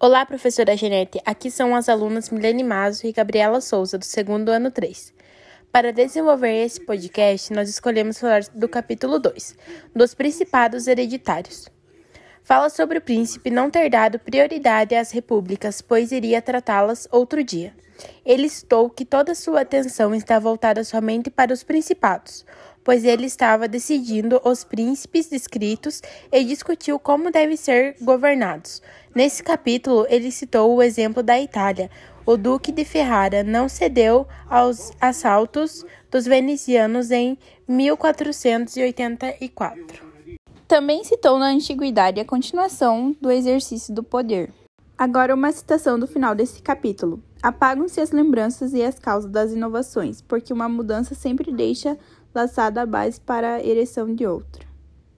Olá, professora Genete. Aqui são as alunas Milene Mazo e Gabriela Souza, do segundo ano 3. Para desenvolver esse podcast, nós escolhemos falar do capítulo 2, dos Principados Hereditários. Fala sobre o príncipe não ter dado prioridade às repúblicas, pois iria tratá-las outro dia. Ele citou que toda sua atenção está voltada somente para os principados, pois ele estava decidindo os príncipes descritos e discutiu como devem ser governados. Nesse capítulo, ele citou o exemplo da Itália. O Duque de Ferrara não cedeu aos assaltos dos venezianos em 1484. Também citou na antiguidade a continuação do exercício do poder. Agora, uma citação do final desse capítulo. Apagam-se as lembranças e as causas das inovações, porque uma mudança sempre deixa laçada a base para a ereção de outra.